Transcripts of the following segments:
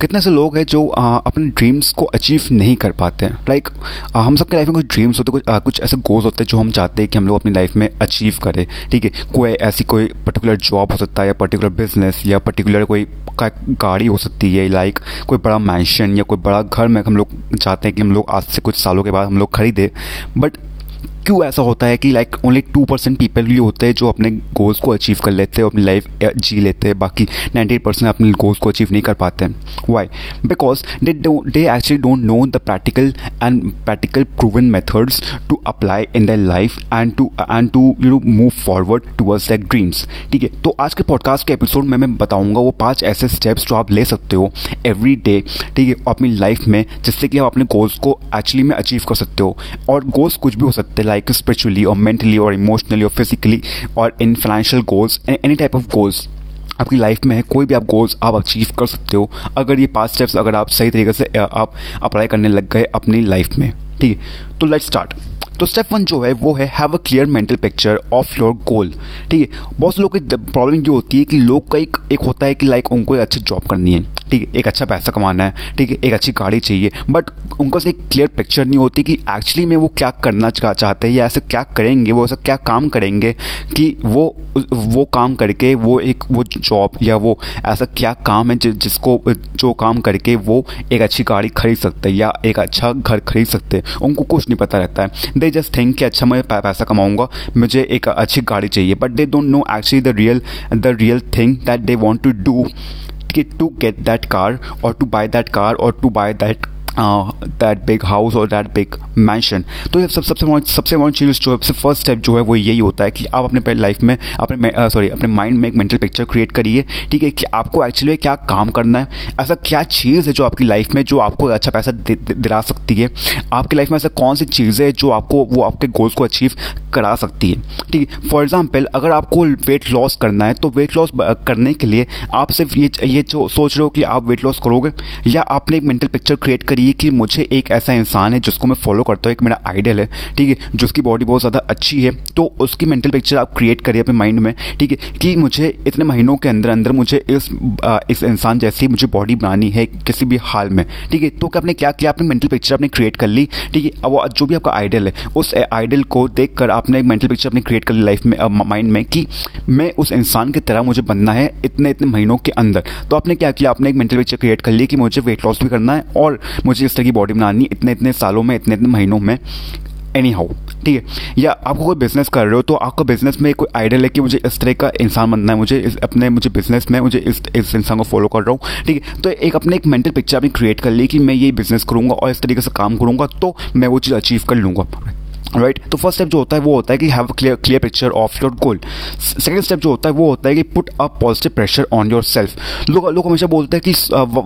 कितने से लोग हैं जो आ, अपने ड्रीम्स को अचीव नहीं कर पाते हैं? लाइक like, हम सबके लाइफ में कुछ ड्रीम्स होते हैं कुछ आ, कुछ ऐसे गोल्स होते हैं जो हम चाहते हैं कि हम लोग अपनी लाइफ में अचीव करें। ठीक है? कोई ऐसी कोई पर्टिकुलर जॉब हो सकता है या पर्टिकुलर बिज़नेस या पर्टिकुलर कोई गाड़ी हो सकती है लाइक कोई बड़ा मैंशन या कोई बड़ा घर में हम लोग चाहते हैं कि हम लोग आज से कुछ सालों के बाद हम लोग खरीदें। बट क्यों ऐसा होता है कि like only two percent people ही होते हैं जो अपने गोल्स को अचीव कर लेते हैं, अपनी लाइफ जी लेते हैं, बाकी नाइन्टी परसेंट अपने गोल्स को अचीव नहीं कर पाते हैं। Why because they they actually don't know the practical and practical proven methods to apply in the life and to and to you move forward towards that dreams ठीक है? तो आज के पॉडकास्ट के एपिसोड में मैं बताऊँगा वो पाँच ऐसे स्टेप्स जो आप ले सकते हो एवरी डे ठीक है, अपनी लाइफ में, जिससे कि आप अपने गोल्स को एक्चुअली में अचीव कर सकते हो। और गोल्स कुछ भी हो सकते हैं लाइक स्पिरिचुअली और मेंटली और इमोशनली और फिजिकली और in financial goals any type of goals आपकी लाइफ में है, कोई भी आप गोल्स आप अचीव कर सकते हो। अगर ये पाँच स्टेप्स अगर आप सही तरीके से आप अप्लाई करने लग गए अपनी लाइफ में, ठीक है? तो लेट्स स्टार्ट तो स्टेप वन जो है वो है have a clear mental picture of your goal ठीक है? बहुत से लोगों की प्रॉब्लम ये होती है कि लोग का एक एक होता है कि लाइक उनको एक अच्छी जॉब करनी है। ठीक है? एक अच्छा पैसा कमाना है। ठीक है? एक अच्छी गाड़ी चाहिए। बट उनको एक क्लियर पिक्चर नहीं होती कि एक्चुअली में वो क्या करना चाहते हैं या ऐसे क्या करेंगे वो ऐसा क्या काम करेंगे कि वो वो काम करके वो एक वो जॉब या वो ऐसा क्या काम है जि, जिसको जो काम करके वो एक अच्छी गाड़ी खरीद सकते हैं या एक अच्छा घर खरीद सकते हैं। उनको कुछ नहीं पता रहता है। दे जस्ट थिंक कि अच्छा मैं पैसा कमाऊँगा, मुझे एक अच्छी गाड़ी चाहिए but they don't know actually the real the real thing that they want to do to get that car और टू बाय दैट कार और to buy that big house और दैट बिग मैंशन तो सब, सबसे सबसे important चीज़ जो, सबसे first step जो है वो यही होता है कि आप अपने लाइफ में, अपने सॉरी अपने माइंड में एक मेंटल पिक्चर क्रिएट करिए, ठीक है? कि आपको एक्चुअली क्या काम करना है, ऐसा क्या चीज़ है जो आपकी लाइफ में जो आपको अच्छा पैसा दिला सकती है? आपकी लाइफ में ऐसा कौन सी चीज़ है जो आपको, वो आपके गोल्स को अचीव करा सकती है? ठीक है? फॉर एग्ज़ाम्पल अगर आपको वेट लॉस करना है तो वेट लॉस करने के लिए आप सिर्फ़ ये ये जो सोच रहे हो कि आप वेट लॉस करोगे, या आपने एक मेंटल पिक्चर क्रिएट करिए कि मुझे एक ऐसा इंसान है जिसको मैं फॉलो करता हूँ एक मेरा आइडल है ठीक है जिसकी बॉडी बहुत ज़्यादा अच्छी है तो उसकी मेंटल पिक्चर आप क्रिएट करिए अपने माइंड में ठीक है कि मुझे इतने महीनों के अंदर अंदर मुझे इस आ, इस इंसान जैसी मुझे बॉडी बनानी है किसी भी हाल में ठीक है तो क्या आपने क्या किया? अपनी मेंटल पिक्चर आपने क्रिएट कर ली ठीक है अब जो भी आपका आइडल है उस आइडल को देख कर आपने एक मेंटल पिक्चर अपनी क्रिएट कर ली लाइफ में माइंड में कि मैं उस इंसान की तरह मुझे बनना है इतने इतने महीनों के अंदर तो आपने क्या किया? आपने एक मेंटल पिक्चर क्रिएट कर ली कि मुझे वेट लॉस भी करना है और मुझे इस तरह की बॉडी बनानी इतने इतने सालों में, इतने इतने महीनों में एनी हाउ ठीक है? या आपको कोई बिज़नेस कर रहे हो तो आपका बिज़नेस में कोई आइडिया है कि मुझे इस तरह का इंसान बनना है, मुझे इस, अपने, मुझे बिज़नेस में, मुझे इस इस इंसान को फॉलो कर रहा हूँ, ठीक है? तो एक अपने एक मेंटल पिक्चर भी क्रिएट कर ली कि मैं ये बिज़नेस करूँगा और इस तरीके से काम करूँगा तो मैं वो चीज़ अचीव कर लूँगा। राइट तो फ़र्स्ट स्टेप जो होता है वो होता है कि have clear clear picture of your goal second step जो होता है वो होता है कि put a positive pressure on yourself लोग लोग हमेशा बोलते हैं कि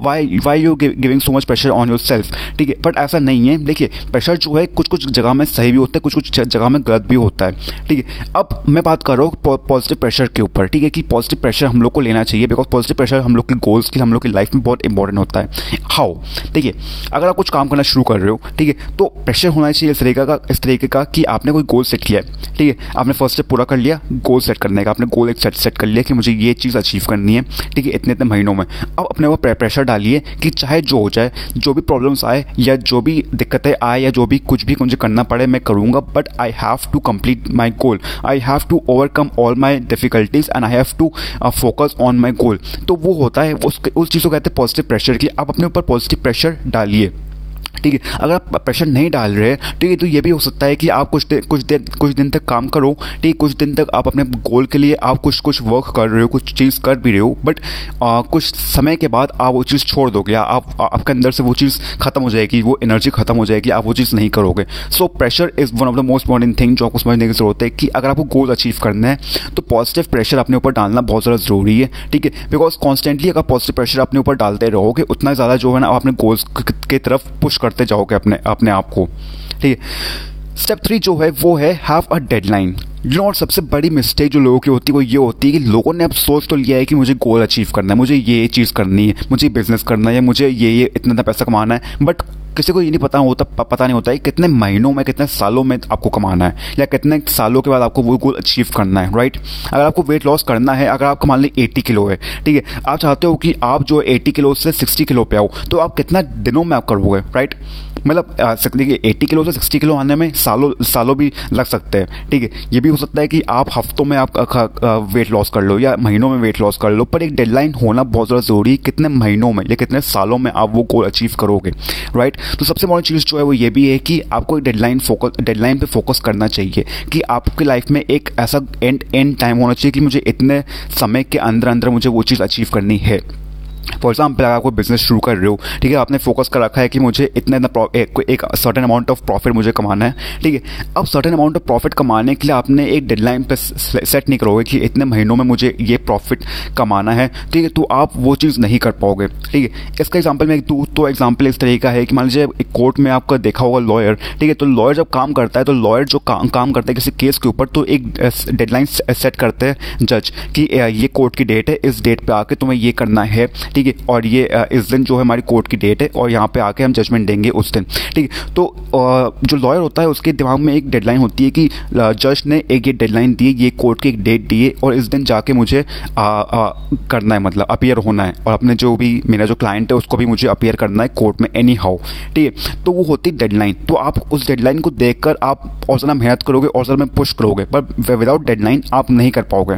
why why you giving so much pressure on yourself ठीक है बट ऐसा नहीं है। देखिए प्रेशर जो है कुछ कुछ जगह में सही भी होता है कुछ कुछ जगह में गलत भी होता है। ठीक है, अब मैं बात कर रहा हूँ पॉजिटिव प्रेशर के ऊपर। ठीक है कि पॉजिटिव प्रेशर हम लोग को लेना चाहिए बिकॉज़ पॉजिटिव प्रेशर हम लोग के गोल्स की, हम लोग की लाइफ में बहुत इंपॉर्टेंट होता है। हाउ देखिए, अगर आप कुछ काम करना शुरू कर रहे हो, ठीक है तो प्रेशर होना चाहिए इस तरीके का, इस तरीके का कि आपने कोई गोल सेट किया है। ठीक है? आपने फ़र्स्ट स्टेप पूरा कर लिया गोल सेट करने का। आपने गोल एक सेट सेट कर लिया कि मुझे ये चीज़ अचीव करनी है। ठीक है? इतने इतने महीनों में। अब अपने ऊपर प्रेशर डालिए कि चाहे जो हो जाए, जो भी प्रॉब्लम्स आए या जो भी दिक्कतें आए या जो भी कुछ भी मुझे करना पड़े, मैं करूँगा। But I have to complete my goal I have to overcome all my difficulties and I have to focus on my goal तो वो होता है, उस उस चीज़ को कहते हैं पॉजिटिव प्रेशर कि आप अपने ऊपर पॉजिटिव प्रेशर डालिए। ठीक है अगर आप प्रेशर नहीं डाल रहे ठीक है तो ये भी हो सकता है कि आप कुछ देर कुछ देर कुछ दिन तक काम करो ठीक कुछ दिन तक आप अपने गोल के लिए आप कुछ कुछ वर्क कर रहे हो कुछ चीज़ कर भी रहे हो बट आ, कुछ समय के बाद आप वो चीज़ छोड़ दोगे या आप आपके अंदर से वो चीज़ खत्म हो जाएगी वो एनर्जी खत्म हो जाएगी आप वो चीज़ नहीं करोगे। So pressure is one of the most important thing जो आपको समझने की ज़रूरत है कि अगर आपको गोल अचीव करना है तो पॉजिटिव प्रेशर अपने ऊपर डालना बहुत ज़्यादा ज़रूरी है ठीक है बिकॉज़ कॉन्स्टेंटली अगर पॉजिटिव प्रेशर अपने ऊपर डालते रहोगे उतना ज़्यादा जो है ना आप अपने गोल्स की तरफ़ पुश करते जाओगे अपने अपने आप को। ठीक है? स्टेप थ्री जो है, वो है हैव अ डेडलाइन और सबसे बड़ी मिस्टेक जो लोगों की होती है, वो ये होती है कि लोगों ने अब सोच तो लिया है कि मुझे गोल अचीव करना है, मुझे ये चीज़ करनी है, मुझे बिज़नेस करना है मुझे ये ये इतना इतना पैसा कमाना है बट किसी को ये नहीं पता होता पता नहीं होता है कितने महीनों में, कितने सालों में आपको कमाना है, या कितने सालों के बाद आपको वो गोल अचीव करना है राइट अगर आपको वेट लॉस करना है, अगर आपका मान ली एट्टी किलो है, ठीक है, आप चाहते हो कि आप जो एट्टी किलो से सिक्सटी किलो पे आओ तो आप कितना दिनों में आप करोगे राइट मतलब देखिए एट्टी किलो से सिक्सटी किलो आने में सालों सालों भी लग सकते हैं, ठीक है? ये भी हो सकता है कि आप हफ्तों में आप वेट लॉस कर लो, या महीनों में वेट लॉस कर लो, पर एक डेडलाइन होना बहुत ज़्यादा ज़रूरी है कितने महीनों में, या कितने सालों में आप वो गोल अचीव करोगे राइट तो सबसे बड़ी चीज़ जो है वो ये भी है कि आपको एक डेडलाइन फोकस डेडलाइन पे फोकस करना चाहिए कि आपकी लाइफ में एक ऐसा एंड एंड टाइम होना चाहिए कि मुझे इतने समय के अंदर अंदर मुझे वो चीज़ अचीव करनी है। फॉर एग्ज़ाम्पल अगर आप कोई बिज़नेस शुरू कर रहे हो ठीक है आपने फोकस कर रखा है कि मुझे इतना इतना एक, एक सर्टन अमाउंट ऑफ़ प्रॉफिट मुझे कमाना है ठीक है अब सर्टन अमाउंट ऑफ़ प्रॉफिट कमाने के लिए आपने एक डेडलाइन पर सेट नहीं करोगे कि इतने महीनों में मुझे ये प्रॉफिट कमाना है ठीक है तो आप वो चीज़ नहीं कर पाओगे ठीक है। इसका एग्ज़ाम्पल मैं दू तो एग्ज़ाम्पल इस तरीका है कि मान लीजिए एक कोर्ट में आपका देखा होगा लॉयर ठीक है तो लॉयर जब काम करता है तो लॉयर जो काम काम करता है किसी केस के ऊपर तो एक डेडलाइन सेट करते हैं जज कि ये कोर्ट की डेट है इस डेट पे आके तुम्हें ये करना है ठीक है और ये इस दिन जो है हमारी कोर्ट की डेट है और यहाँ पे आके हम जजमेंट देंगे उस दिन ठीक है। तो जो लॉयर होता है उसके दिमाग में एक डेडलाइन होती है कि जज ने एक ये डेडलाइन दी ये कोर्ट की एक डेट दी है और इस दिन जाके मुझे आ, आ, करना है मतलब अपियर होना है। और अपने जो भी मेरा जो क्लाइंट है उसको भी मुझे अपियर करना है कोर्ट में एनी हाउ ठीक है। तो वो होती डेडलाइन तो आप उस डेडलाइन को देख आप और ज़्यादा मेहनत करोगे और ज़्यादा में पुश करोगे पर विदाउट डेडलाइन आप नहीं कर पाओगे।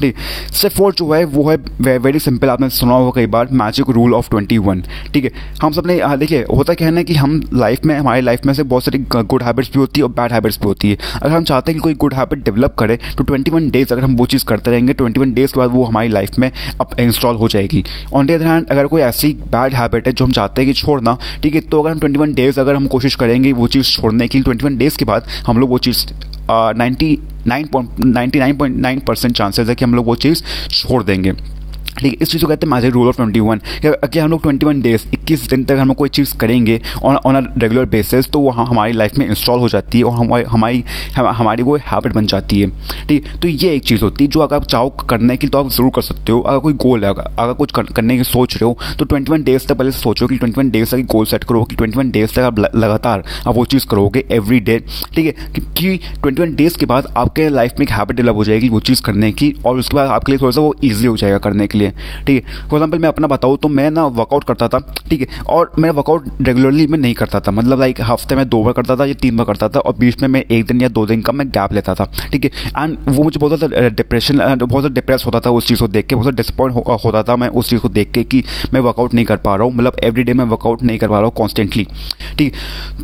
ठीक स्टेप फोर जो है, वो है वेरी सिंपल आपने सुना होगा कई बार magic rule of twenty one ठीक है? हम सबने देखिए, होता क्या है ना कि हम लाइफ में, हमारी लाइफ में से बहुत सारी गुड हैबिट्स भी होती है और बैड हैबिट्स भी होती है। अगर हम चाहते हैं कि कोई गुड हैबिट डेवलप करे तो ट्वेंटी वन डेज़ अगर हम वो चीज़ करते रहेंगे ट्वेंटी वन डेज़ के बाद वो हमारी लाइफ में अब इंस्टॉल हो जाएगी। ऑन डी अदर हैंड अगर कोई ऐसी बैड हैबिट है जो हम चाहते हैं कि छोड़ना, ठीक है तो अगर हम ट्वेंटी वन डेज़ अगर हम कोशिश करेंगे वो चीज़ छोड़ने की ट्वेंटी वन डेज़ के बाद हम लोग वो चीज़ ninety nine point ninety nine point nine percent chances है कि हम लोग वो चीज़ छोड़ देंगे। ठीक है, इस चीज़ को कहते हैं magic rule of twenty one कि हम लोग ट्वेंटी वन डेज़ इक्कीस दिन तक हम कोई चीज़ करेंगे on on a regular basis तो वहाँ हमारी लाइफ में इंस्टॉल हो जाती है और हमारी हमारी हमारी वो हैबिट बन जाती है। ठीक है तो ये एक चीज़ होती है जो अगर आप चाहो करने की तो आप ज़रूर कर सकते हो। अगर कोई गोल है, अगर कुछ करने की सोच रहे हो तो ट्वेंटी वन डेज़ तक पहले सोचो कि ट्वेंटी वन डेज़ तक गोल सेट करो, कि ट्वेंटी वन डेज़ तक आप लगातार आप वो चीज़ करोगे एवरी डे ठीक है कि ट्वेंटी वन डेज़ के बाद आपके लाइफ में एक हैबिट डेवलप हो जाएगी वो चीज़ करने की, और उसके बाद आपके लिए थोड़ा सा वो ईजी हो जाएगा करने के लिए। ठीक है? फॉर एग्ज़ाम्पल मैं अपना बताऊँ तो मैं ना वर्कआउट करता था, ठीक है? और मैं वर्कआउट रेगुलरली मैं नहीं करता था। मतलब लाइक हफ़्ते में दो बार करता था या तीन बार करता था और बीच में मैं एक दिन या दो दिन का मैं गैप लेता था, ठीक है? एंड वो मुझे बहुत ज़्यादा डिप्रेशन बहुत ज़्यादा डिप्रेस होता था उस चीज़ को देख के, बहुत ज़्यादा डिसपॉइंट होता था मैं उस चीज़ को देख के कि मैं वर्कआउट नहीं कर पा रहा हूँ। मतलब एवरी डे मैं वर्कआउट नहीं कर पा रहा हूँ कॉन्स्टेंटली ठीक?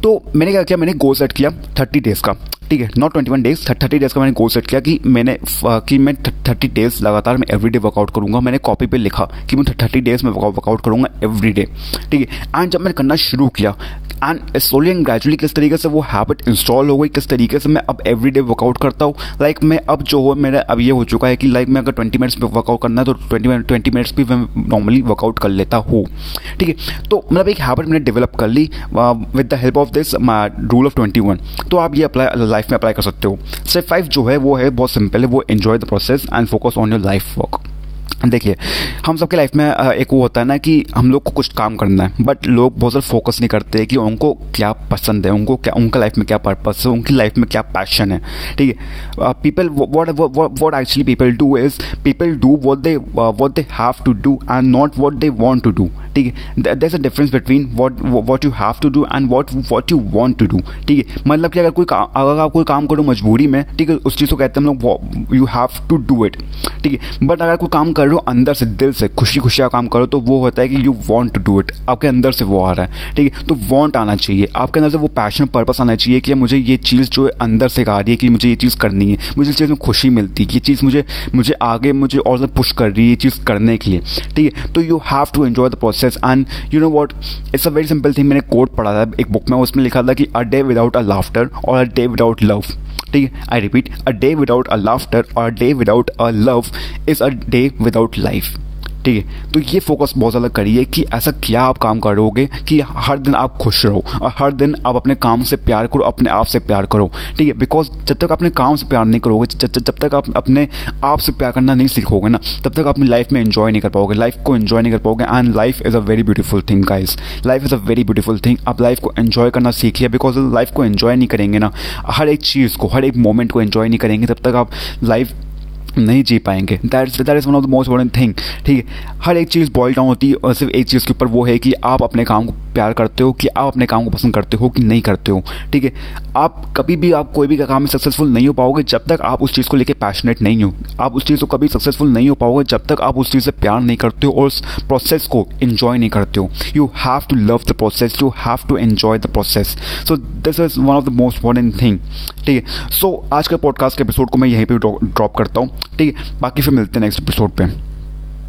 तो मैंने क्या किया? मैंने गोल सेट किया थर्टी डेज़ का। ठीक है not twenty one days thirty days का मैंने गोल सेट किया कि मैंने कि मैं थर्टी डेज़ लगातार मैं एवरी डे वर्कआउट करूँगा। मैंने कॉपी पे लिखा कि मैं थर्टी डेज़ में वर्कआउट करूँगा एवरी डे ठीक है एंड जब मैंने करना शुरू किया एंड स्लोली एंड ग्रेजुअली किस तरीके से वो हैबिट इंस्टॉल हो गई किस तरीके से मैं अब एवरी डे वर्कआउट करता हूँ। लाइक like, मैं अब जो हो मेरा अब ये हो चुका है कि लाइक like, मैं अगर ट्वेंटी मिनट्स में वर्कआउट करना है तो ट्वेंटी ट्वेंटी मिनट्स भी मैं नॉर्मली वर्कआउट कर लेता हूँ। ठीक है? तो मतलब एक हैबिट मैंने डेवलप कर ली with the help of this rule of twenty one तो आप ये अप्लाई लाइफ में अप्लाई कर सकते हो। स्टेप फाइव जो है वो है बहुत सिंपल है वो enjoy the process and focus on your life work देखिए, हम सबके लाइफ में एक वो होता है ना कि हम लोग को कुछ काम करना है बट लोग बहुत ज़्यादा फोकस नहीं करते कि उनको क्या पसंद है, उनको क्या, उनका लाइफ में क्या पर्पस है, उनकी लाइफ में क्या पैशन है। ठीक है? People what what actually people do is people do what they what they have to do and not what they want to do ठीक है? There a difference between what what you have to do and what what you want to do ठीक है? मतलब कि अगर कोई अगर आप कोई काम करो मजबूरी में, ठीक है, उस चीज़ को कहते हैं हम लोग you have to do it ठीक है? बट अगर कोई काम कर रहे हो, अंदर से दिल से खुशी खुशी का काम करो तो वो होता है कि you want to do it आपके अंदर से वो आ रहा है, ठीक है? तो वॉन्ट आना चाहिए। आपके अंदर से वो पैशन पर्पस आना चाहिए कि मुझे ये चीज़ जो अंदर से आ रही है कि मुझे ये चीज़ करनी है, मुझे इस चीज़ में खुशी मिलती है, ये चीज़ मुझे मुझे आगे मुझे और ज़्यादा पुश कर रही है, ये चीज़ करने के लिए, ठीक है? तो you have to enjoy the process and you know what it's a very simple thing मैंने कोट पढ़ा था, एक बुक में, उसमें लिखा था कि a day without a laughter और a day without love I repeat, a day without a laughter or a day without a love is a day without life. ठीक है। तो ये फोकस बहुत ज़्यादा करिए कि ऐसा क्या आप काम करोगे कि हर दिन आप खुश रहो और हर दिन आप अपने काम से प्यार करो, अपने आप से प्यार करो। ठीक है? बिकॉज़ जब तक अपने काम से प्यार नहीं करोगे, जब तक आप अपने आप से प्यार करना नहीं सीखोगे ना, तब तक अपनी लाइफ में एंजॉय नहीं कर पाओगे। लाइफ को एंजॉय नहीं कर पाओगे and life is a very beautiful thing guys life is a very beautiful thing आप लाइफ को एंजॉय करना सीखिए बिकॉज़ लाइफ को एंजॉय नहीं करेंगे ना। हर एक चीज़ को, हर एक मोमेंट को एंजॉय नहीं करेंगे, तब तक आप लाइफ नहीं जी पाएँगे। That that is one of the most important thing ठीक है? हर एक चीज़ बॉयल डाउन होती है और सिर्फ़ एक चीज़ के ऊपर वो है कि आप अपने काम को प्यार करते हो कि आप अपने काम को पसंद करते हो कि नहीं करते हो, ठीक है? आप कभी भी आप कोई भी काम में सक्सेसफुल नहीं हो पाओगे जब तक आप उस चीज़ को लेकर पैशनेट नहीं हो। आप उस चीज़ को कभी सक्सेसफुल नहीं हो पाओगे जब तक आप उस चीज़ से प्यार नहीं करते हो और उस प्रोसेस को इन्जॉय नहीं करते हो। You have to love the process you have to enjoy the process so this is one of the most important thing ठीक है? सो आज के पॉडकास्ट के एपिसोड को मैं यहीं पर ड्रॉप करता हूँ, ठीक है? बाकी फिर मिलते हैं नेक्स्ट एपिसोड पे।